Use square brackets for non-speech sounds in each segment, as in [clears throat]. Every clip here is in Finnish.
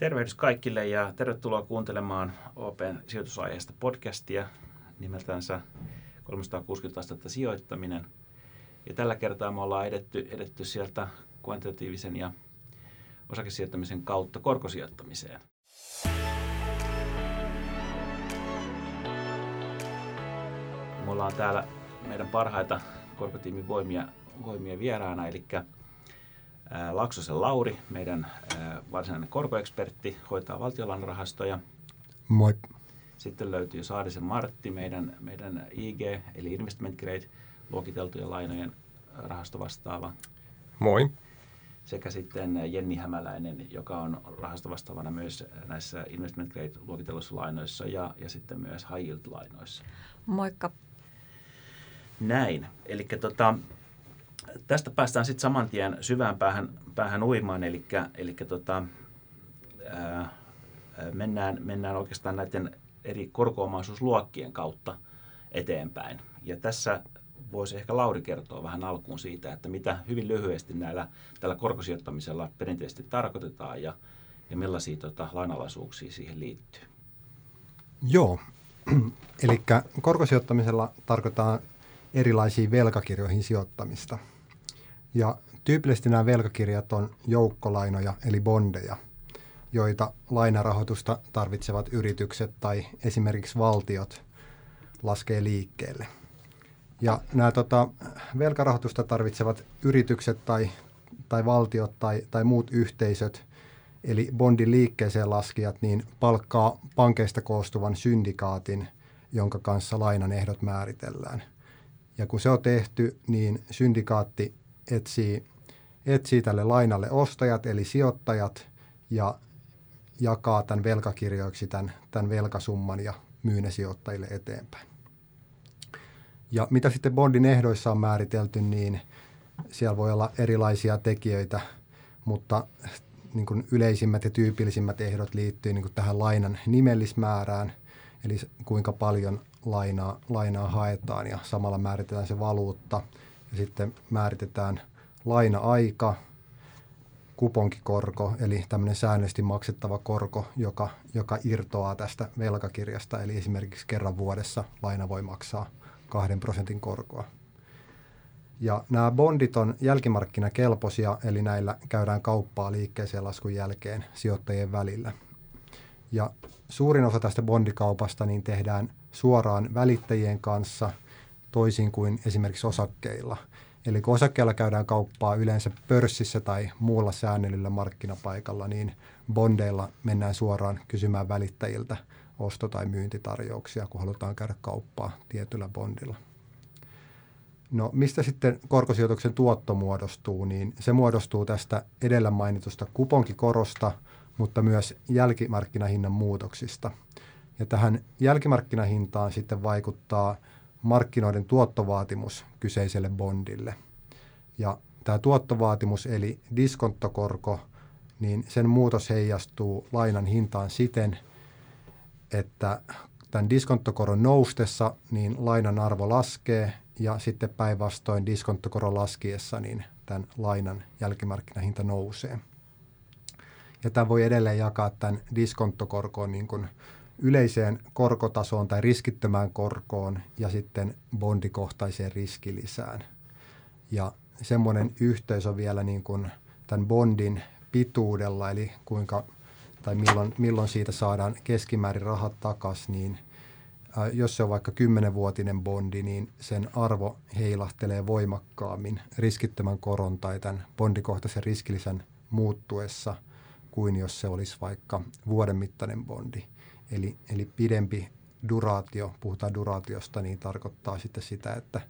Tervehdys kaikille ja tervetuloa kuuntelemaan Open sijoitusaiheesta podcastia nimeltänsä 360 astetta sijoittaminen. Ja tällä kertaa me ollaan edetty, edetty sieltä kvantitatiivisen ja osakesijoittamisen kautta korkosijoittamiseen. Me ollaan täällä meidän parhaita korkotiimin voimia, voimia vieraana, eli Laksosen Lauri, meidän varsinainen korkoekspertti, hoitaa valtiolainarahastoja. Moi. Sitten löytyy Saarisen Martti, meidän, meidän IG, eli Investment Grade, luokiteltujen lainojen rahastovastaava. Moi. Sekä sitten Jenni Hämäläinen, joka on rahastovastaavana myös näissä Investment Grade luokitelluissa lainoissa ja, ja sitten myös High Yield lainoissa. Moikka. Näin. Eli tota, tästä päästään sitten saman tien syvään päähän, päähän uimaan, eli, eli tota, ää, mennään, mennään oikeastaan näiden eri korkoomaisuusluokkien kautta eteenpäin. Ja tässä voisi ehkä Lauri kertoa vähän alkuun siitä, että mitä hyvin lyhyesti näillä, tällä korkosijoittamisella perinteisesti tarkoitetaan ja, ja millaisia tota, lainalaisuuksia siihen liittyy. Joo, [clears throat] eli korkosijoittamisella tarkoittaa erilaisiin velkakirjoihin sijoittamista. Ja tyypillisesti nämä velkakirjat on joukkolainoja eli bondeja, joita lainarahoitusta tarvitsevat yritykset tai esimerkiksi valtiot laskee liikkeelle. Ja nämä tota, velkarahoitusta tarvitsevat yritykset tai, tai valtiot tai, tai muut yhteisöt, eli bondin liikkeeseen laskijat, niin palkkaa pankeista koostuvan syndikaatin, jonka kanssa lainan ehdot määritellään. Ja kun se on tehty, niin syndikaatti etsii, etsii tälle lainalle ostajat eli sijoittajat ja jakaa tämän velkakirjoiksi tämän, tämän velkasumman ja myy ne sijoittajille eteenpäin. Ja mitä sitten bondin ehdoissa on määritelty, niin siellä voi olla erilaisia tekijöitä, mutta niin kuin yleisimmät ja tyypillisimmät ehdot liittyy niin kuin tähän lainan nimellismäärään, eli kuinka paljon lainaa, lainaa haetaan ja samalla määritetään se valuutta – ja sitten määritetään laina-aika, kuponkikorko, eli tämmöinen säännöllisesti maksettava korko, joka, joka irtoaa tästä velkakirjasta. Eli esimerkiksi kerran vuodessa laina voi maksaa kahden prosentin korkoa. Ja nämä bondit on jälkimarkkinakelpoisia, eli näillä käydään kauppaa liikkeeseen laskun jälkeen sijoittajien välillä. Ja suurin osa tästä bondikaupasta niin tehdään suoraan välittäjien kanssa – toisin kuin esimerkiksi osakkeilla. Eli kun osakkeilla käydään kauppaa yleensä pörssissä tai muulla säännellyllä markkinapaikalla, niin bondeilla mennään suoraan kysymään välittäjiltä osto- tai myyntitarjouksia, kun halutaan käydä kauppaa tietyllä bondilla. No mistä sitten korkosijoituksen tuotto muodostuu, niin se muodostuu tästä edellä mainitusta kuponkikorosta, mutta myös jälkimarkkinahinnan muutoksista. Ja tähän jälkimarkkinahintaan sitten vaikuttaa – markkinoiden tuottovaatimus kyseiselle bondille. Ja tämä tuottovaatimus eli diskonttokorko, niin sen muutos heijastuu lainan hintaan siten, että tämän diskonttokoron noustessa niin lainan arvo laskee ja sitten päinvastoin diskonttokoron laskiessa niin tämän lainan jälkimarkkinahinta nousee. Ja tämä voi edelleen jakaa tämän diskonttokorkoon niin kuin yleiseen korkotasoon tai riskittömään korkoon ja sitten bondikohtaiseen riskilisään. Ja semmoinen yhteys on vielä niin kuin tämän bondin pituudella, eli kuinka tai milloin, milloin siitä saadaan keskimäärin rahat takaisin, niin ä, jos se on vaikka 10-vuotinen bondi, niin sen arvo heilahtelee voimakkaammin riskittömän koron tai tämän bondikohtaisen riskilisän muuttuessa kuin jos se olisi vaikka vuoden mittainen bondi. Eli, eli pidempi duraatio, puhutaan duraatiosta, niin tarkoittaa sitten sitä, että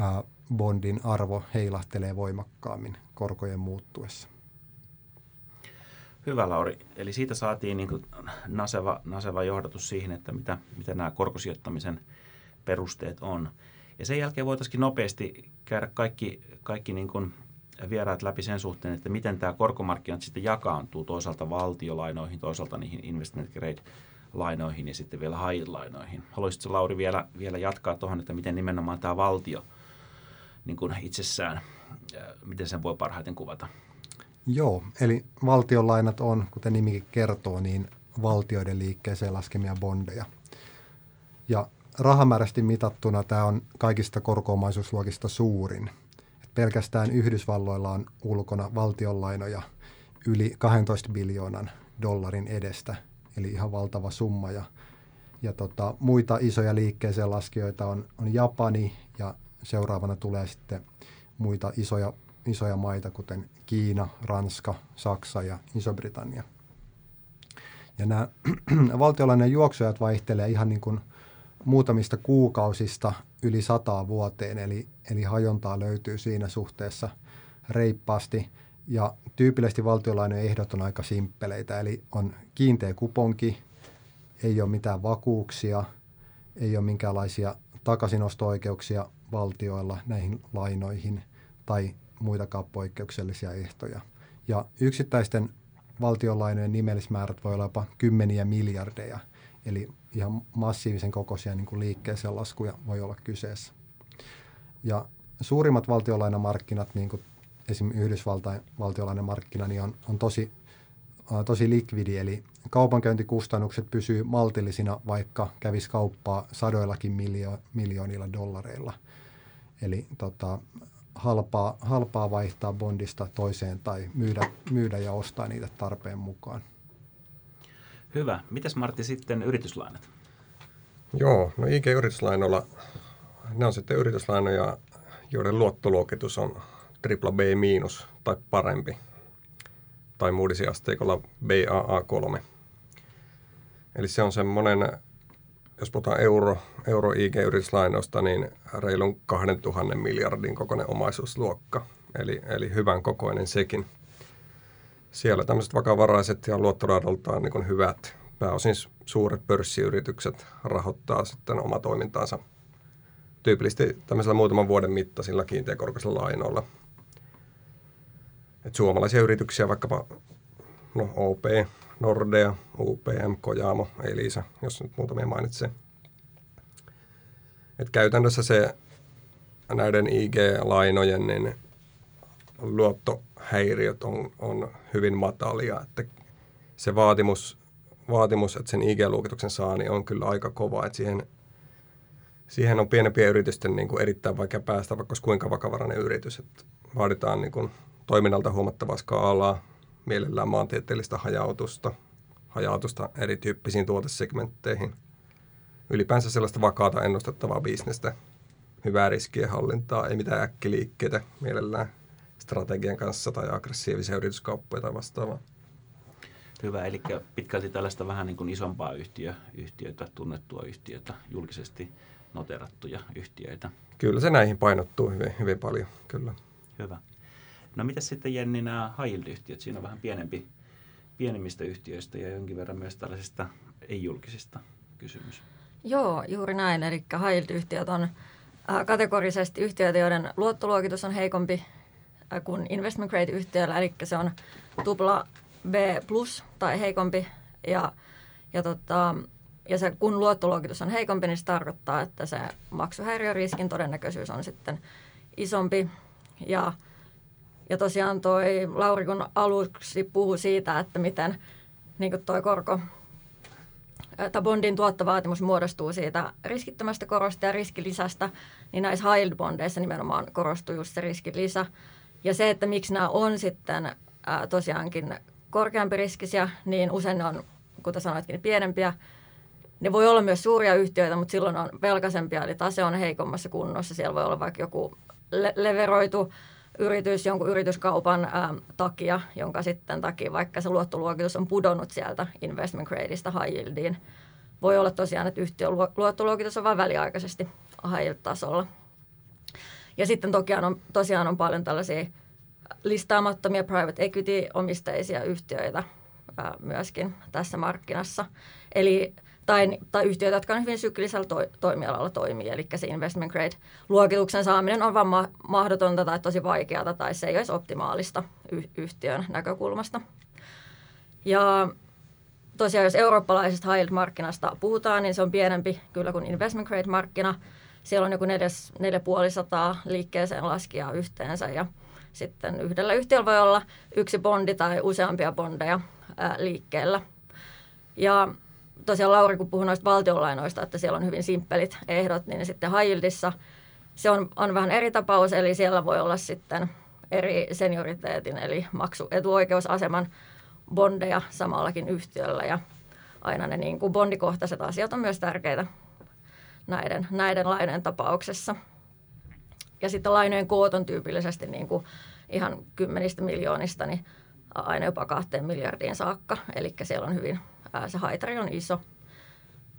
ää, bondin arvo heilahtelee voimakkaammin korkojen muuttuessa. Hyvä Lauri. Eli siitä saatiin niin kuin naseva, naseva johdatus siihen, että mitä, mitä nämä korkosijoittamisen perusteet on. Ja sen jälkeen voitaisiin nopeasti käydä kaikki, kaikki niin kuin vieraat läpi sen suhteen, että miten tämä korkomarkkinat sitten jakaantuu toisaalta valtiolainoihin, toisaalta niihin investment grade lainoihin ja sitten vielä high-lainoihin. Haluaisitko Lauri vielä, vielä jatkaa tuohon, että miten nimenomaan tämä valtio niin kuin itsessään, miten sen voi parhaiten kuvata? Joo, eli valtionlainat on, kuten nimikin kertoo, niin valtioiden liikkeeseen laskemia bondeja. Ja rahamäärästi mitattuna tämä on kaikista korkoomaisuusluokista suurin. Et pelkästään Yhdysvalloilla on ulkona valtionlainoja yli 12 biljoonan dollarin edestä, eli ihan valtava summa. Ja, ja tota, muita isoja liikkeeseen laskijoita on, on Japani ja seuraavana tulee sitten muita isoja, isoja maita, kuten Kiina, Ranska, Saksa ja Iso-Britannia. Ja nämä [clears throat] valtiolainen juoksujat vaihtelee ihan niin kuin muutamista kuukausista yli sataa vuoteen, eli, eli hajontaa löytyy siinä suhteessa reippaasti. Ja tyypillisesti valtiolainojen ehdot on aika simppeleitä, eli on kiinteä kuponki, ei ole mitään vakuuksia, ei ole minkäänlaisia takaisinosto-oikeuksia valtioilla näihin lainoihin tai muitakaan poikkeuksellisia ehtoja. Ja yksittäisten valtionlainojen nimellismäärät voi olla jopa kymmeniä miljardeja, eli ihan massiivisen kokoisia niin kuin liikkeeseen laskuja voi olla kyseessä. Ja suurimmat valtionlainamarkkinat, niin kuin esimerkiksi Yhdysvaltain valtionlainamarkkina, niin on, on tosi, uh, tosi likvidi, eli kaupankäyntikustannukset pysyy maltillisina, vaikka kävisi kauppaa sadoillakin miljo- miljoonilla dollareilla. Eli tota, halpaa, halpaa vaihtaa bondista toiseen tai myydä, myydä ja ostaa niitä tarpeen mukaan. Hyvä. Mitäs Martti sitten yrityslainat? Joo, no IG-yrityslainoilla, ne on sitten yrityslainoja, joiden luottoluokitus on B miinus tai parempi, tai Moodysin asteikolla BAA3. Eli se on semmoinen, jos puhutaan euro, euro IG-yrityslainoista, niin reilun 2000 miljardin kokoinen omaisuusluokka. Eli, eli hyvän kokoinen sekin. Siellä tämmöiset vakavaraiset ja luottoraadoltaan niin hyvät, pääosin suuret pörssiyritykset rahoittaa sitten oma toimintaansa tyypillisesti tämmöisellä muutaman vuoden mittaisilla kiinteäkorkoisilla lainoilla. Et suomalaisia yrityksiä, vaikkapa no, OP, Nordea, UPM, Kojamo, Elisa, jos nyt muutamia mainitsee. Et käytännössä se näiden IG-lainojen niin luottohäiriöt on, on hyvin matalia, että se vaatimus, vaatimus, että sen IG-luokituksen saa, niin on kyllä aika kova, että siihen, siihen on pienempien yritysten niin kuin erittäin vaikea päästä, vaikka olisi kuinka vakavarainen yritys, että vaaditaan niin kuin toiminnalta huomattavaa skaalaa, mielellään maantieteellistä hajautusta, hajautusta erityyppisiin tuotesegmentteihin. Ylipäänsä sellaista vakaata ennustettavaa bisnestä, hyvää riskien hallintaa, ei mitään äkkiliikkeitä mielellään strategian kanssa tai aggressiivisia yrityskauppoja tai vastaavaa. Hyvä, eli pitkälti tällaista vähän niin kuin isompaa yhtiö, yhtiötä, tunnettua yhtiötä, julkisesti noterattuja yhtiöitä. Kyllä se näihin painottuu hyvin, hyvin paljon, kyllä. Hyvä. No mitä sitten Jenni nämä high Siinä on vähän pienempi, pienemmistä yhtiöistä ja jonkin verran myös tällaisista ei-julkisista kysymys. Joo, juuri näin. Eli high on äh, kategorisesti yhtiöitä, joiden luottoluokitus on heikompi äh, kuin investment grade yhtiöllä, eli se on tupla B plus tai heikompi. Ja, ja, tota, ja se, kun luottoluokitus on heikompi, niin se tarkoittaa, että se maksuhäiriöriskin todennäköisyys on sitten isompi. Ja ja tosiaan toi Lauri, kun aluksi puhui siitä, että miten niin toi korko, tai bondin tuottovaatimus muodostuu siitä riskittömästä korosta ja riskilisästä, niin näissä high bondeissa nimenomaan korostuu just se riskilisä. Ja se, että miksi nämä on sitten ää, tosiaankin korkeampi riskisiä, niin usein ne on, kuten sanoitkin, pienempiä. Ne voi olla myös suuria yhtiöitä, mutta silloin on velkaisempia, eli tase on heikommassa kunnossa. Siellä voi olla vaikka joku le- leveroitu yritys jonkun yrityskaupan ää, takia, jonka sitten takia vaikka se luottoluokitus on pudonnut sieltä investment gradeista high yieldiin. Voi olla tosiaan, että yhtiön luottoluokitus on vain väliaikaisesti high yield-tasolla. Ja sitten toki on, tosiaan on paljon tällaisia listaamattomia private equity-omisteisia yhtiöitä ää, myöskin tässä markkinassa. Eli tai, tai yhtiöitä, jotka on hyvin syklisellä to, toimialalla toimii. Eli se investment grade-luokituksen saaminen on vain ma- mahdotonta tai tosi vaikeaa tai se ei olisi optimaalista y- yhtiön näkökulmasta. Ja tosiaan, jos eurooppalaisesta high markkinasta puhutaan, niin se on pienempi kyllä kuin investment grade-markkina. Siellä on joku 4500 liikkeeseen laskijaa yhteensä ja sitten yhdellä yhtiöllä voi olla yksi bondi tai useampia bondeja ää, liikkeellä. Ja tosiaan Lauri, kun puhui noista valtionlainoista, että siellä on hyvin simppelit ehdot, niin sitten High se on, on vähän eri tapaus, eli siellä voi olla sitten eri senioriteetin, eli maksuetuoikeusaseman bondeja samallakin yhtiöllä ja aina ne niin kuin bondikohtaiset asiat on myös tärkeitä näiden, näiden lainojen tapauksessa. Ja sitten lainojen koot on tyypillisesti niin kuin ihan kymmenistä miljoonista niin aina jopa kahteen miljardiin saakka. Eli siellä on hyvin, ää, se haitari on iso.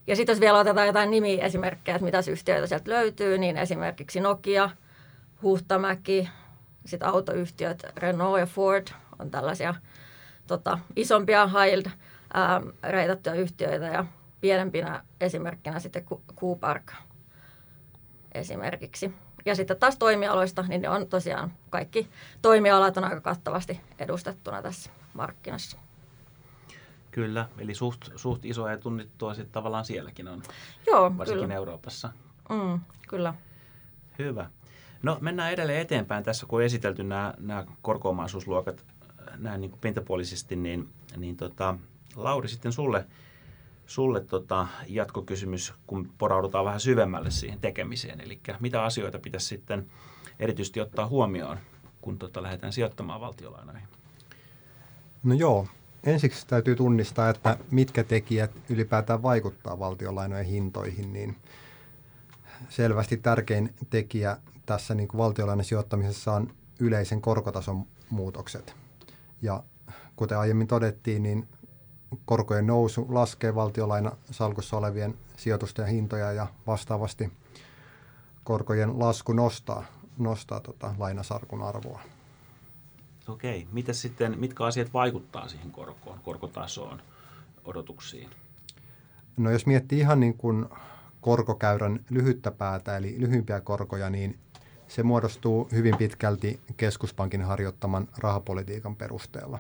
Ja sitten jos vielä otetaan jotain nimiesimerkkejä, että mitä yhtiöitä sieltä löytyy, niin esimerkiksi Nokia, Huhtamäki, sitten autoyhtiöt Renault ja Ford on tällaisia tota, isompia high reitattuja yhtiöitä ja pienempinä esimerkkinä sitten Q-Park esimerkiksi. Ja sitten taas toimialoista, niin ne on tosiaan kaikki toimialat on aika kattavasti edustettuna tässä markkinassa. Kyllä, eli suht, suht isoa ja tunnittua sitten tavallaan sielläkin on, Joo, varsinkin kyllä. Euroopassa. Mm, kyllä. Hyvä. No mennään edelleen eteenpäin tässä, kun on esitelty nämä, nämä korkoomaisuusluokat näin niin kuin pintapuolisesti, niin, niin tota, Lauri sitten sulle, sulle tota, jatkokysymys, kun poraudutaan vähän syvemmälle siihen tekemiseen. Eli mitä asioita pitäisi sitten erityisesti ottaa huomioon, kun tota, lähdetään sijoittamaan valtiolainoihin? No joo, ensiksi täytyy tunnistaa, että mitkä tekijät ylipäätään vaikuttaa valtiolainojen hintoihin, niin selvästi tärkein tekijä tässä niin kuin sijoittamisessa on yleisen korkotason muutokset. Ja kuten aiemmin todettiin, niin korkojen nousu laskee valtiolaina salkussa olevien sijoitusten hintoja ja vastaavasti korkojen lasku nostaa, nostaa tota lainasarkun arvoa. Okei. Mitä sitten, mitkä asiat vaikuttaa siihen korkoon, korkotasoon, odotuksiin? No jos miettii ihan niin kuin korkokäyrän lyhyttä päätä, eli lyhyimpiä korkoja, niin se muodostuu hyvin pitkälti keskuspankin harjoittaman rahapolitiikan perusteella.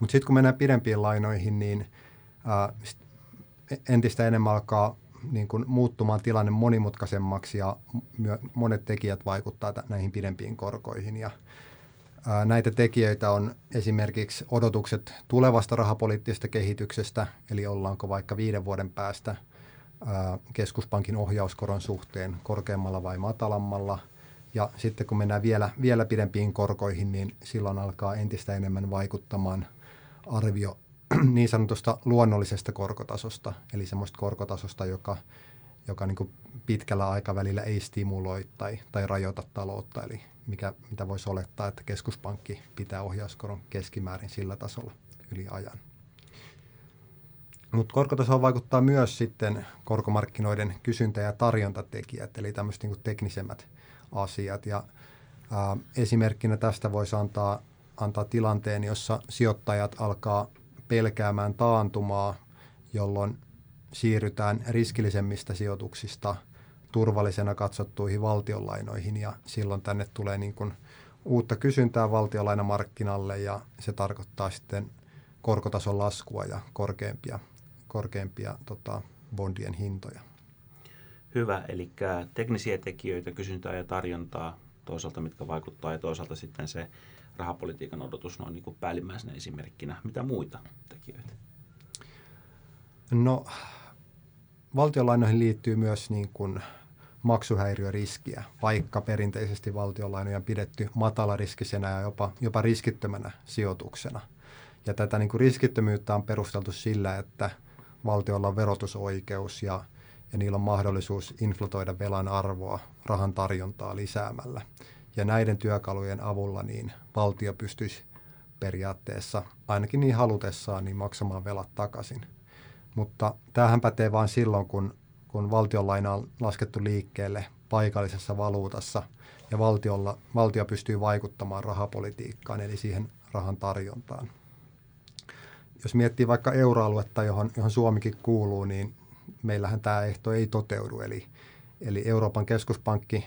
Mutta sitten kun mennään pidempiin lainoihin, niin ää, entistä enemmän alkaa niin kun muuttumaan tilanne monimutkaisemmaksi ja monet tekijät vaikuttavat näihin pidempiin korkoihin. Ja, näitä tekijöitä on esimerkiksi odotukset tulevasta rahapoliittisesta kehityksestä, eli ollaanko vaikka viiden vuoden päästä – keskuspankin ohjauskoron suhteen korkeammalla vai matalammalla. Ja sitten kun mennään vielä, vielä pidempiin korkoihin, niin silloin alkaa entistä enemmän vaikuttamaan arvio [clears throat] niin sanotusta luonnollisesta korkotasosta, eli semmoista korkotasosta, joka, joka niin pitkällä aikavälillä ei stimuloi tai, tai rajoita taloutta, eli mikä, mitä voisi olettaa, että keskuspankki pitää ohjauskoron keskimäärin sillä tasolla yli ajan. Mutta korkotasoon vaikuttaa myös sitten korkomarkkinoiden kysyntä- ja tarjontatekijät, eli tämmöiset niin teknisemmät asiat. Ja, ää, esimerkkinä tästä voisi antaa, antaa tilanteen, jossa sijoittajat alkaa pelkäämään taantumaa, jolloin siirrytään riskillisemmistä sijoituksista turvallisena katsottuihin valtionlainoihin ja silloin tänne tulee niin kuin uutta kysyntää valtionlainamarkkinalle ja se tarkoittaa sitten korkotason laskua ja korkeampia korkeampia tota, bondien hintoja. Hyvä, eli teknisiä tekijöitä, kysyntää ja tarjontaa toisaalta, mitkä vaikuttaa, ja toisaalta sitten se rahapolitiikan odotus noin niin kuin päällimmäisenä esimerkkinä. Mitä muita tekijöitä? No, valtionlainoihin liittyy myös niin kuin maksuhäiriöriskiä, vaikka perinteisesti valtionlainoja on pidetty matalariskisenä ja jopa, jopa riskittömänä sijoituksena. Ja tätä niin kuin riskittömyyttä on perusteltu sillä, että – valtiolla on verotusoikeus ja, ja niillä on mahdollisuus inflatoida velan arvoa rahan tarjontaa lisäämällä. Ja näiden työkalujen avulla niin valtio pystyisi periaatteessa ainakin niin halutessaan niin maksamaan velat takaisin. Mutta tämähän pätee vain silloin, kun, kun valtionlaina on laskettu liikkeelle paikallisessa valuutassa ja valtiolla, valtio pystyy vaikuttamaan rahapolitiikkaan, eli siihen rahan tarjontaan jos miettii vaikka euroaluetta, johon, johon Suomikin kuuluu, niin meillähän tämä ehto ei toteudu. Eli, eli Euroopan keskuspankki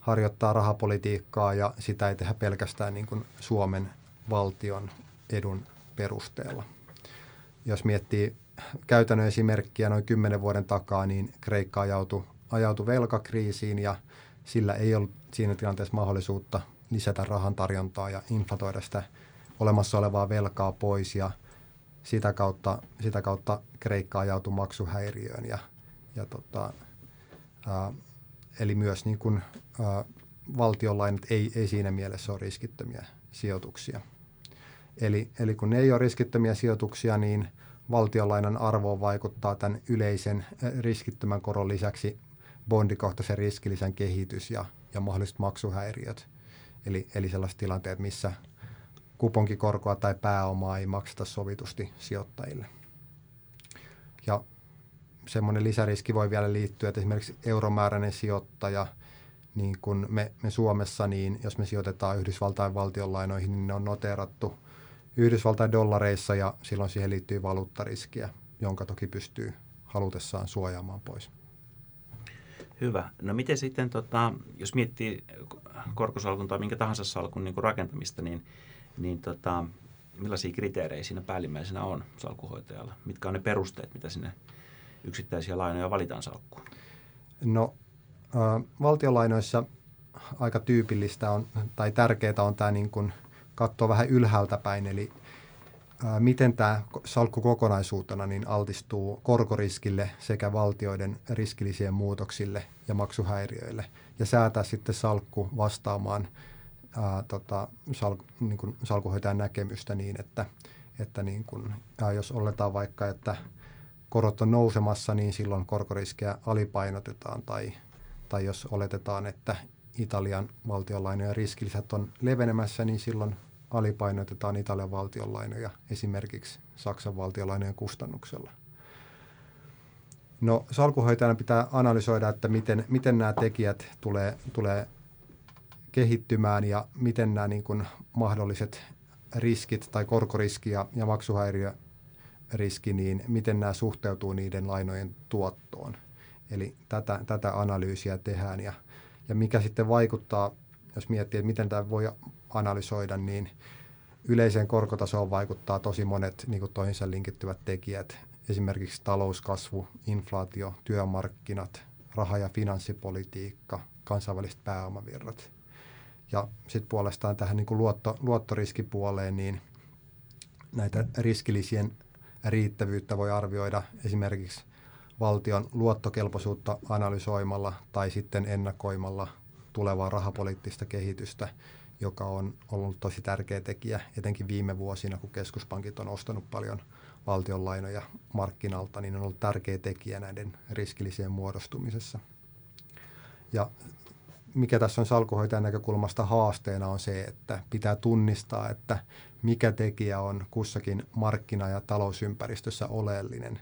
harjoittaa rahapolitiikkaa ja sitä ei tehdä pelkästään niin kuin Suomen valtion edun perusteella. Jos miettii käytännön esimerkkiä noin kymmenen vuoden takaa, niin Kreikka ajautui, ajautui velkakriisiin ja sillä ei ollut siinä tilanteessa mahdollisuutta lisätä rahan tarjontaa ja inflatoida sitä olemassa olevaa velkaa pois ja sitä kautta, sitä kautta Kreikka ajautui maksuhäiriöön. Ja, ja tota, ää, eli myös niin kuin, ää, valtionlainat ei, ei siinä mielessä ole riskittömiä sijoituksia. Eli, eli kun ne ei ole riskittömiä sijoituksia, niin valtionlainan arvoon vaikuttaa tämän yleisen riskittömän koron lisäksi bondikohtaisen riskilisän kehitys ja, ja mahdolliset maksuhäiriöt. Eli, eli sellaiset tilanteet, missä kuponkikorkoa tai pääomaa ei makseta sovitusti sijoittajille. Ja semmoinen lisäriski voi vielä liittyä, että esimerkiksi euromääräinen sijoittaja, niin kuin me, me Suomessa, niin jos me sijoitetaan Yhdysvaltain valtionlainoihin, niin ne on noteerattu Yhdysvaltain dollareissa ja silloin siihen liittyy valuuttariskiä, jonka toki pystyy halutessaan suojaamaan pois. Hyvä. No miten sitten, tota, jos miettii korkosalkun tai minkä tahansa salkun niin rakentamista, niin niin tota, millaisia kriteerejä siinä päällimmäisenä on salkuhoitajalla? Mitkä on ne perusteet, mitä sinne yksittäisiä lainoja valitaan salkkuun? No äh, valtiolainoissa aika tyypillistä on, tai tärkeää on tämä niin kuin katsoa vähän ylhäältä päin, eli ää, miten tämä salkku kokonaisuutena niin altistuu korkoriskille sekä valtioiden riskillisien muutoksille ja maksuhäiriöille. Ja säätää sitten salkku vastaamaan ää, tota, sal, niin kuin salkuhoitajan näkemystä niin, että, että niin kuin, ää, jos oletaan vaikka, että korot on nousemassa, niin silloin korkoriskiä alipainotetaan tai, tai jos oletetaan, että Italian valtionlainojen riskilisät on levenemässä, niin silloin alipainotetaan Italian valtionlainoja esimerkiksi Saksan valtionlainojen kustannuksella. No salkuhoitajana pitää analysoida, että miten, miten nämä tekijät tulee, tulee kehittymään ja miten nämä niin kuin mahdolliset riskit tai korkoriski ja, ja maksuhäiriöriski, niin miten nämä suhteutuu niiden lainojen tuottoon. Eli tätä, tätä analyysiä tehdään ja, ja mikä sitten vaikuttaa, jos miettii, että miten tämä voi analysoida, niin yleiseen korkotasoon vaikuttaa tosi monet niin kuin toihinsa linkittyvät tekijät, esimerkiksi talouskasvu, inflaatio, työmarkkinat, raha- ja finanssipolitiikka, kansainväliset pääomavirrat – ja sitten puolestaan tähän niin kuin luotto, luottoriskipuoleen, niin näitä riskilisien riittävyyttä voi arvioida esimerkiksi valtion luottokelpoisuutta analysoimalla tai sitten ennakoimalla tulevaa rahapoliittista kehitystä, joka on ollut tosi tärkeä tekijä, etenkin viime vuosina, kun keskuspankit on ostanut paljon valtionlainoja markkinalta, niin on ollut tärkeä tekijä näiden riskilisien muodostumisessa. Ja mikä tässä on salkuhoitajan näkökulmasta haasteena on se, että pitää tunnistaa, että mikä tekijä on kussakin markkina- ja talousympäristössä oleellinen.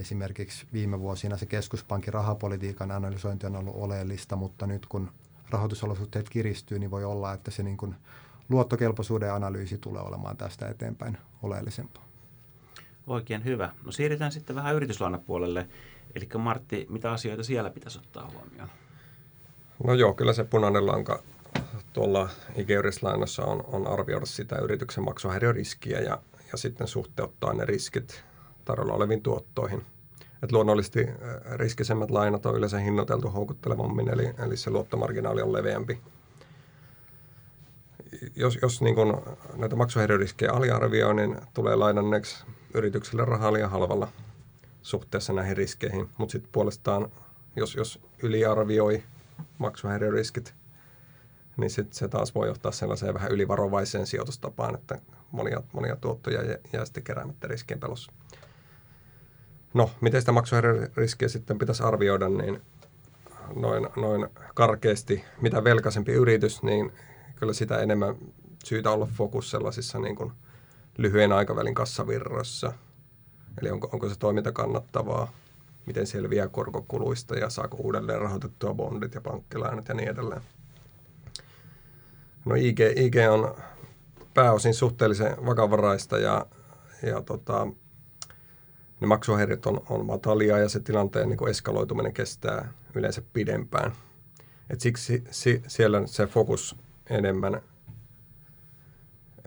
Esimerkiksi viime vuosina se keskuspankin rahapolitiikan analysointi on ollut oleellista, mutta nyt kun rahoitusolosuhteet kiristyy, niin voi olla, että se niin kuin luottokelpoisuuden analyysi tulee olemaan tästä eteenpäin oleellisempaa. Oikein hyvä. No siirrytään sitten vähän yrityslainapuolelle. Eli Martti, mitä asioita siellä pitäisi ottaa huomioon? No joo, kyllä se punainen lanka tuolla Igeuris-lainassa on, on arvioida sitä yrityksen maksuhäiriöriskiä ja, ja sitten suhteuttaa ne riskit tarjolla oleviin tuottoihin. Et luonnollisesti äh, riskisemmät lainat on yleensä hinnoiteltu houkuttelevammin, eli, eli se luottomarginaali on leveämpi. Jos, jos niin kun näitä maksuhäiriöriskejä aliarvioi, niin tulee lainanneeksi yritykselle rahaa liian halvalla suhteessa näihin riskeihin. Mutta sitten puolestaan, jos, jos yliarvioi maksuhäiriöriskit, niin sit se taas voi johtaa sellaiseen vähän ylivarovaiseen sijoitustapaan, että monia, monia tuottoja jää, jää sitten keräämättä riskien pelossa. No, miten sitä maksuhäiriöriskiä sitten pitäisi arvioida, niin noin, noin karkeasti, mitä velkaisempi yritys, niin kyllä sitä enemmän syytä olla fokus sellaisissa niin kuin lyhyen aikavälin kassavirroissa. Eli onko, onko se toiminta kannattavaa, miten selviää korkokuluista ja saako uudelleen rahoitettua bondit ja pankkilainat ja niin edelleen. No IG, IG on pääosin suhteellisen vakavaraista ja, ja tota, ne maksuhäiriöt on, on matalia ja se tilanteen niin eskaloituminen kestää yleensä pidempään. Et siksi si, siellä se fokus enemmän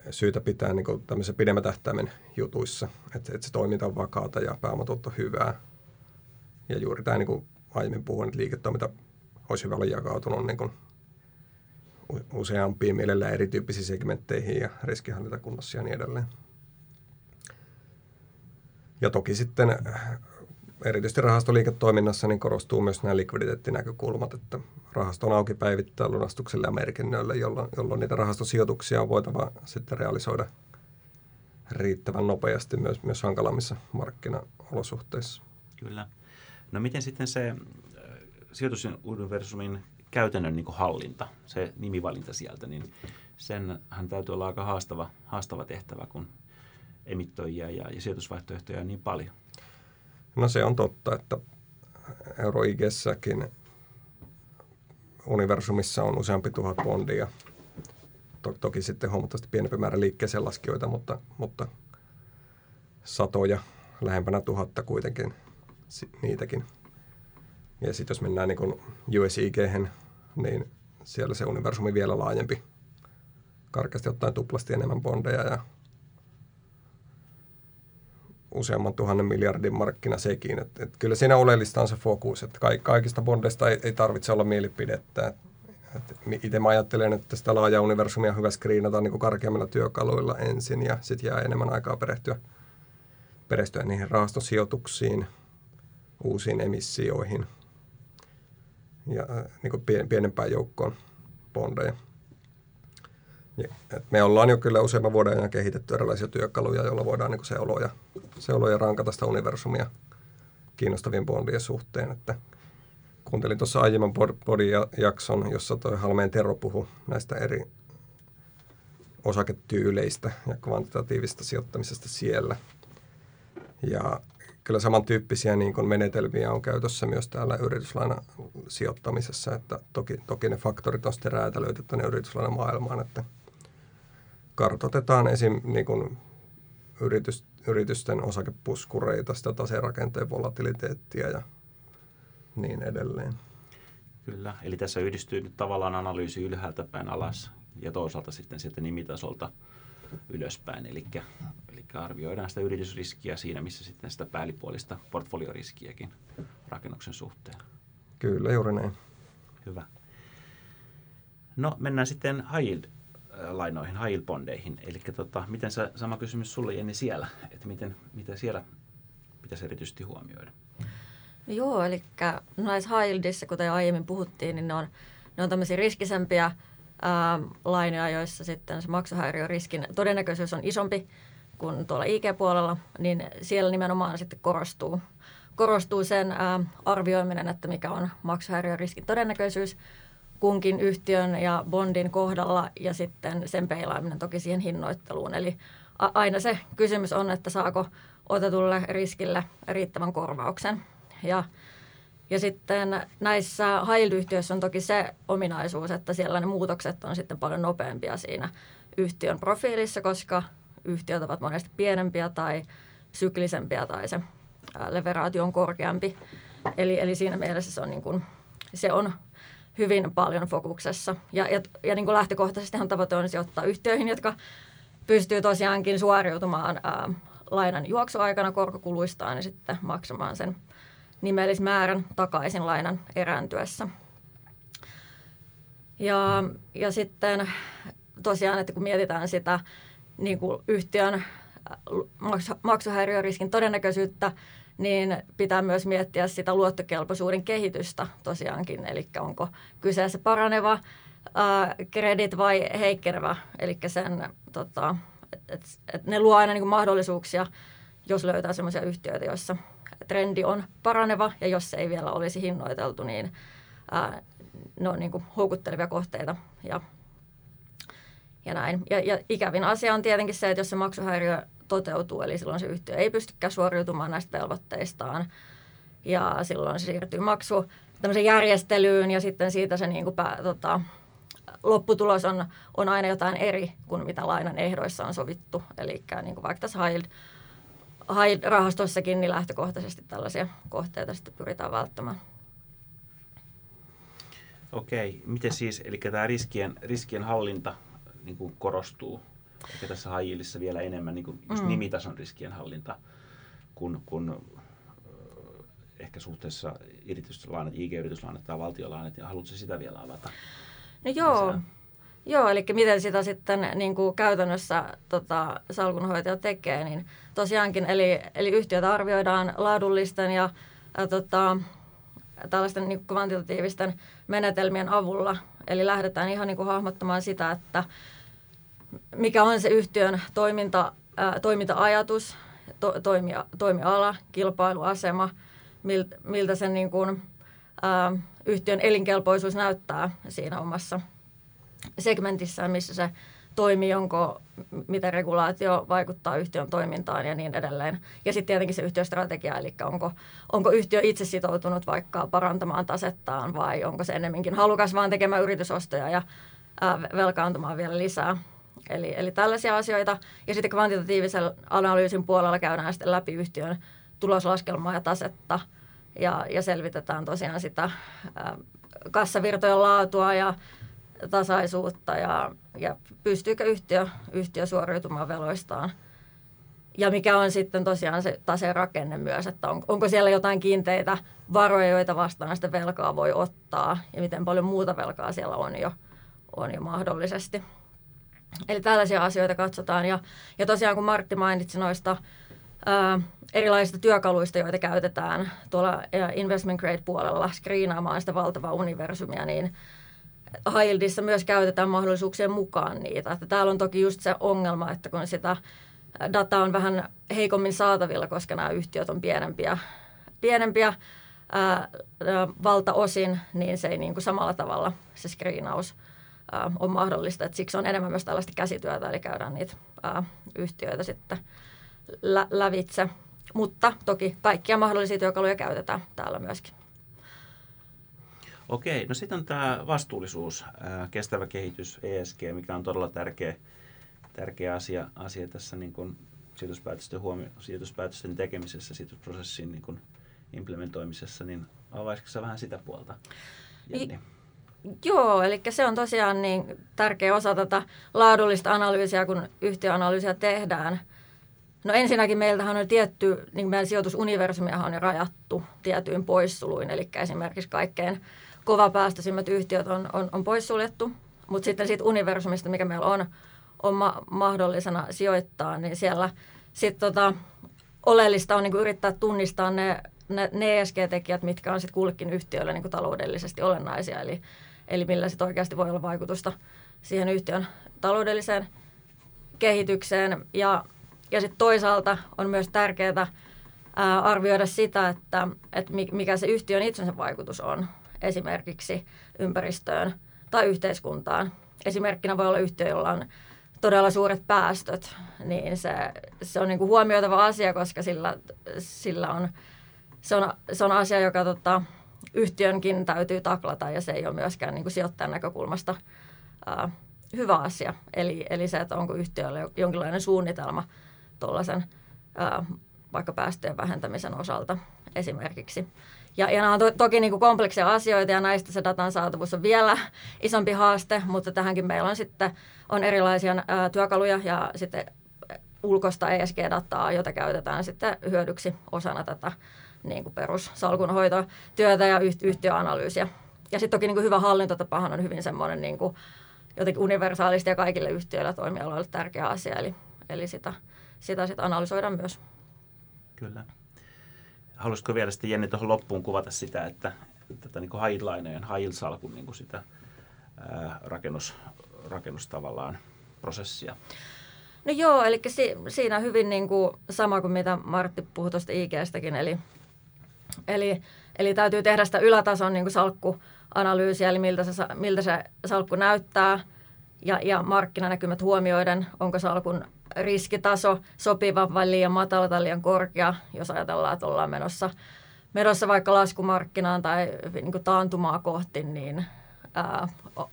syytä pitää niin tämmöisen pidemmän tähtäimen jutuissa, että, että se toiminta on vakaata ja pääomatuotto hyvää ja juuri tämä niin kuin aiemmin puhuin, että liiketoiminta olisi hyvä olla jakautunut niin kuin useampiin mielellään erityyppisiin segmentteihin ja riskihallintakunnassa ja niin edelleen. Ja toki sitten erityisesti rahastoliiketoiminnassa niin korostuu myös nämä likviditeettinäkökulmat, että rahasto on auki päivittää lunastukselle ja merkinnöille, jolloin, jolloin niitä rahastosijoituksia on voitava sitten realisoida riittävän nopeasti myös, myös hankalammissa markkinaolosuhteissa. Kyllä. No miten sitten se äh, sijoitusuniversumin käytännön niin hallinta, se nimivalinta sieltä, niin senhän täytyy olla aika haastava, haastava tehtävä, kun emittoijia ja, ja sijoitusvaihtoehtoja niin paljon. No se on totta, että EuroIGssäkin universumissa on useampi tuhat bondia. To- toki sitten huomattavasti pienempi määrä liikkeeseen laskijoita, mutta, mutta satoja, lähempänä tuhatta kuitenkin niitäkin. Ja sitten jos mennään niin USIG, niin siellä se universumi vielä laajempi. Karkeasti ottaen tuplasti enemmän bondeja ja useamman tuhannen miljardin markkina sekin. Et, et kyllä siinä oleellista on se fokus, että kaikista bondeista ei, ei tarvitse olla mielipidettä. Itse mä ajattelen, että sitä laajaa universumia hyvä skriinata niin karkeammilla työkaluilla ensin ja sitten jää enemmän aikaa perehtyä, perehtyä niihin rahaston sijoituksiin, uusiin emissioihin ja niin pienempään joukkoon bondeja. Ja, et me ollaan jo kyllä useamman vuoden ajan kehitetty erilaisia työkaluja, joilla voidaan niin seuloja, seuloja rankata sitä universumia kiinnostavien bondien suhteen. Että kuuntelin tuossa aiemman bodin jakson, jossa toi Halmeen Tero puhui näistä eri osaketyyleistä ja kvantitatiivista sijoittamisesta siellä. Ja kyllä samantyyppisiä niin kuin menetelmiä on käytössä myös täällä yrityslainan sijoittamisessa, että toki, toki ne faktorit on sitten räätälöity tänne yrityslainan maailmaan, että kartoitetaan esim. Niin kuin yritys, yritysten osakepuskureita, sitä taserakenteen volatiliteettia ja niin edelleen. Kyllä, eli tässä yhdistyy nyt tavallaan analyysi ylhäältä päin alas ja toisaalta sitten sieltä nimitasolta ylöspäin. Eli, eli arvioidaan sitä yritysriskiä siinä, missä sitten sitä päällipuolista portfolioriskiäkin rakennuksen suhteen. Kyllä, juuri näin. Hyvä. No mennään sitten high yield lainoihin, high bondeihin. Eli tota, miten se, sama kysymys sulle Jenni siellä, että miten, mitä siellä pitäisi erityisesti huomioida? No joo, eli näissä high kuten aiemmin puhuttiin, niin ne on, ne on tämmöisiä riskisempiä ää, lainoja, joissa sitten se maksuhäiriöriskin todennäköisyys on isompi kuin tuolla IG-puolella, niin siellä nimenomaan sitten korostuu, korostuu sen ää, arvioiminen, että mikä on maksuhäiriöriskin todennäköisyys kunkin yhtiön ja bondin kohdalla ja sitten sen peilaaminen toki siihen hinnoitteluun. Eli aina se kysymys on, että saako otetulle riskille riittävän korvauksen. Ja ja sitten näissä high on toki se ominaisuus, että siellä ne muutokset on sitten paljon nopeampia siinä yhtiön profiilissa, koska yhtiöt ovat monesti pienempiä tai syklisempiä tai se leveraatio on korkeampi. Eli, eli siinä mielessä se on, niin kuin, se on hyvin paljon fokuksessa. Ja, ja, ja niin kuin lähtökohtaisestihan tavoite on sijoittaa yhtiöihin, jotka pystyy tosiaankin suoriutumaan ää, lainan juoksuaikana korkokuluistaan ja sitten maksamaan sen nimellismäärän takaisin lainan erääntyessä. Ja, ja sitten tosiaan, että kun mietitään sitä niin kuin yhtiön maksuhäiriöriskin todennäköisyyttä, niin pitää myös miettiä sitä luottokelpoisuuden kehitystä tosiaankin. Eli onko kyseessä paraneva kredit vai heikkenevä. Eli sen, tota, et, et, ne luo aina niin mahdollisuuksia, jos löytää sellaisia yhtiöitä, joissa trendi on paraneva ja jos se ei vielä olisi hinnoiteltu, niin ää, ne on niin kuin houkuttelevia kohteita ja, ja näin. Ja, ja ikävin asia on tietenkin se, että jos se maksuhäiriö toteutuu, eli silloin se yhtiö ei pystykään suoriutumaan näistä velvoitteistaan ja silloin se siirtyy maksu järjestelyyn ja sitten siitä se niin kuin pää, tota, lopputulos on, on aina jotain eri kuin mitä lainan ehdoissa on sovittu. Eli niin kuin vaikka tässä high rahastossakin niin lähtökohtaisesti tällaisia kohteita sitten pyritään välttämään. Okei, miten siis, eli tämä riskien, riskien hallinta niin kuin korostuu, ehkä tässä hajillissa vielä enemmän niin kuin just mm. nimitason riskien hallinta, kun, kun ehkä suhteessa yrityslainat, IG-yrityslainat tai valtiolainat, ja haluatko sitä vielä avata? No joo, Joo, eli miten sitä sitten niin kuin käytännössä tota, salkunhoitaja tekee, niin tosiaankin, eli, eli yhtiötä arvioidaan laadullisten ja ää, tota, tällaisten niin kvantitatiivisten menetelmien avulla. Eli lähdetään ihan niin kuin hahmottamaan sitä, että mikä on se yhtiön toiminta, toiminta-ajatus, to, toimia, toimiala, kilpailuasema, miltä, miltä sen niin kuin, ää, yhtiön elinkelpoisuus näyttää siinä omassa segmentissä, missä se toimii, onko, miten regulaatio vaikuttaa yhtiön toimintaan ja niin edelleen. Ja sitten tietenkin se yhtiöstrategia, eli onko, onko yhtiö itse sitoutunut vaikka parantamaan tasettaan vai onko se ennemminkin halukas vaan tekemään yritysostoja ja ää, velkaantumaan vielä lisää. Eli, eli tällaisia asioita. Ja sitten kvantitatiivisen analyysin puolella käydään sitten läpi yhtiön tuloslaskelmaa ja tasetta ja, ja selvitetään tosiaan sitä ää, kassavirtojen laatua ja tasaisuutta ja, ja pystyykö yhtiö, yhtiö suoriutumaan veloistaan. Ja mikä on sitten tosiaan se taseen rakenne myös, että on, onko siellä jotain kiinteitä varoja, joita vastaan sitä velkaa voi ottaa ja miten paljon muuta velkaa siellä on jo, on jo mahdollisesti. Eli tällaisia asioita katsotaan. Ja, ja tosiaan kun Martti mainitsi noista ää, erilaisista työkaluista, joita käytetään tuolla investment grade puolella screenaamaan sitä valtavaa universumia, niin Hildissa myös käytetään mahdollisuuksien mukaan niitä. Että täällä on toki just se ongelma, että kun sitä dataa on vähän heikommin saatavilla, koska nämä yhtiöt on pienempiä, pienempiä ää, valtaosin, niin se ei niin kuin samalla tavalla se screenaus ää, on mahdollista. Et siksi on enemmän myös tällaista käsityötä, eli käydään niitä ää, yhtiöitä sitten lä- lävitse. Mutta toki kaikkia mahdollisia työkaluja käytetään täällä myöskin. Okei, no sitten on tämä vastuullisuus, kestävä kehitys, ESG, mikä on todella tärkeä, tärkeä asia, asia tässä niin kuin sijoituspäätösten, huomio, sijoituspäätösten tekemisessä, sijoitusprosessin niin kuin implementoimisessa, niin avaisitko vähän sitä puolta? Jenni? Joo, eli se on tosiaan niin tärkeä osa tätä laadullista analyysiä, kun yhtiöanalyysiä tehdään. No ensinnäkin meiltähän on tietty, niin meidän sijoitusuniversumiahan on jo rajattu tietyin poissuluin, eli esimerkiksi kaikkein kovapäästöisimmät yhtiöt on, on, on poissuljettu, mutta sitten siitä universumista, mikä meillä on, on ma- mahdollisena sijoittaa, niin siellä sitten tota, oleellista on niin yrittää tunnistaa ne, ne, ne ESG-tekijät, mitkä on sitten kullekin yhtiölle niin taloudellisesti olennaisia, eli, eli millä sitten oikeasti voi olla vaikutusta siihen yhtiön taloudelliseen kehitykseen. Ja, ja sitten toisaalta on myös tärkeää ää, arvioida sitä, että, että mikä se yhtiön itsensä vaikutus on esimerkiksi ympäristöön tai yhteiskuntaan. Esimerkkinä voi olla yhtiö, jolla on todella suuret päästöt, niin se, se on niin kuin huomioitava asia, koska sillä, sillä on, se, on, se on asia, joka tota, yhtiönkin täytyy taklata ja se ei ole myöskään niin kuin sijoittajan näkökulmasta ää, hyvä asia. Eli, eli se, että onko yhtiöllä jonkinlainen suunnitelma tuollaisen vaikka päästöjen vähentämisen osalta esimerkiksi. Ja, ja nämä on to, toki niin kuin kompleksia asioita ja näistä se datan saatavuus on vielä isompi haaste, mutta tähänkin meillä on sitten on erilaisia ää, työkaluja ja sitten ulkoista ESG-dataa, jota käytetään sitten hyödyksi osana tätä niin kuin perussalkunhoitotyötä ja yhtiöanalyysiä. Ja sitten toki niin kuin hyvä hallintotapahan on hyvin semmoinen niin kuin jotenkin universaalisti ja kaikille yhtiöille toimialoille tärkeä asia, eli, eli sitä, sitä sitten analysoidaan myös. Kyllä. Haluaisitko vielä sitten Jenni tuohon loppuun kuvata sitä, että tätä niin hailainojen, hailsalkun niin kuin sitä ää, rakennus, rakennus tavallaan prosessia? No joo, eli si, siinä hyvin niin kuin sama kuin mitä Martti puhui tuosta IGstäkin, eli, eli, eli täytyy tehdä sitä ylätason niin salkkuanalyysiä, eli miltä se, miltä se salkku näyttää, ja, ja markkinanäkymät huomioiden, onko salkun riskitaso sopiva vai liian matala tai liian korkea, jos ajatellaan, että ollaan menossa, menossa vaikka laskumarkkinaan tai niin kuin taantumaa kohti, niin ää,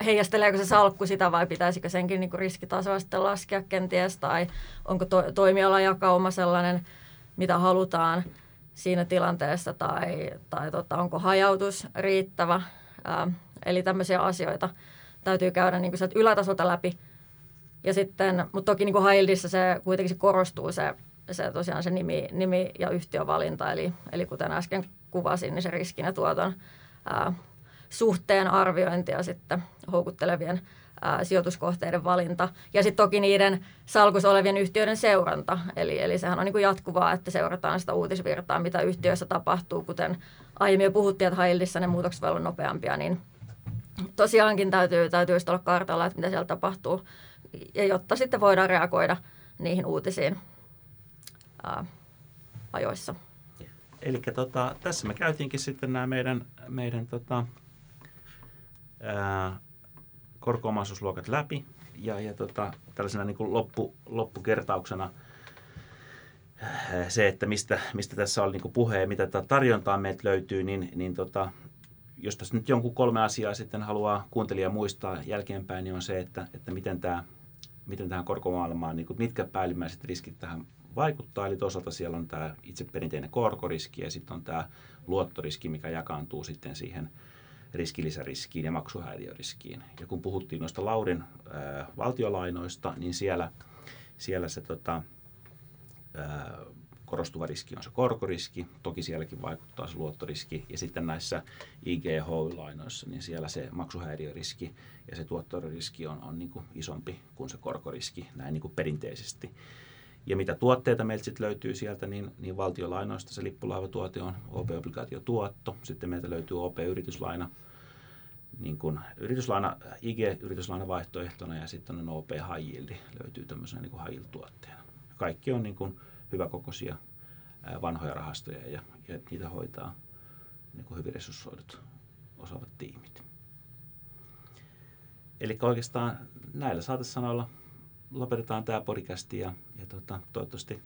heijasteleeko se salkku sitä vai pitäisikö senkin niin kuin riskitasoa sitten laskea kenties tai onko to, toimialajakauma sellainen, mitä halutaan siinä tilanteessa tai, tai tota, onko hajautus riittävä. Ää, eli tämmöisiä asioita täytyy käydä niin kuin ylätasolta läpi – ja sitten, mutta toki niin kuin se kuitenkin se korostuu se, se tosiaan se nimi, nimi ja yhtiövalinta, eli, eli kuten äsken kuvasin, niin se riskin ja tuoton ää, suhteen arviointi ja sitten houkuttelevien sijoituskohteiden valinta. Ja sitten toki niiden salkus olevien yhtiöiden seuranta. Eli, eli sehän on niin kuin jatkuvaa, että seurataan sitä uutisvirtaa, mitä yhtiöissä tapahtuu. Kuten aiemmin jo puhuttiin, että Haildissa ne muutokset voivat olla nopeampia, niin tosiaankin täytyy, täytyy olla kartalla, että mitä siellä tapahtuu. Ja jotta sitten voidaan reagoida niihin uutisiin ää, ajoissa. Eli tota, tässä me käytiinkin sitten nämä meidän, meidän tota, ää, korko-omaisuusluokat läpi. Ja, ja tota, tällaisena niin kuin loppu, loppukertauksena se, että mistä, mistä tässä oli niin puhe ja mitä tarjontaa meiltä löytyy, niin, niin tota, jos tässä nyt jonkun kolme asiaa sitten haluaa kuuntelija muistaa jälkeenpäin, niin on se, että, että miten, tämä, miten tähän korkomaailmaan, niin kuin mitkä päällimmäiset riskit tähän vaikuttaa. Eli toisaalta siellä on tämä itse perinteinen korkoriski ja sitten on tämä luottoriski, mikä jakaantuu sitten siihen riskilisäriskiin ja maksuhäiriöriskiin. Ja kun puhuttiin noista Laurin ää, valtiolainoista, niin siellä, siellä se tota, ää, korostuva riski on se korkoriski, toki sielläkin vaikuttaa se luottoriski, ja sitten näissä IGH-lainoissa, niin siellä se maksuhäiriöriski ja se tuottoriski on, on niin kuin isompi kuin se korkoriski näin niin kuin perinteisesti. Ja mitä tuotteita meiltä sitten löytyy sieltä, niin, niin valtiolainoista se lippulaivatuote on OP-obligaatiotuotto. Sitten meiltä löytyy OP-yrityslaina, niin kuin yrityslaina, IG-yrityslaina vaihtoehtona ja sitten on OP high yield, löytyy tämmöisenä niin kuin tuotteena. Kaikki on niin kuin hyväkokoisia vanhoja rahastoja ja, ja niitä hoitaa niin kuin hyvin resurssoidut osaavat tiimit. Eli oikeastaan näillä saatesanoilla lopetetaan tämä podcast ja, ja tota, toivottavasti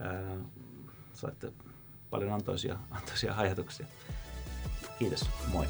ää, saitte paljon antoisia, antoisia ajatuksia. Kiitos, moi.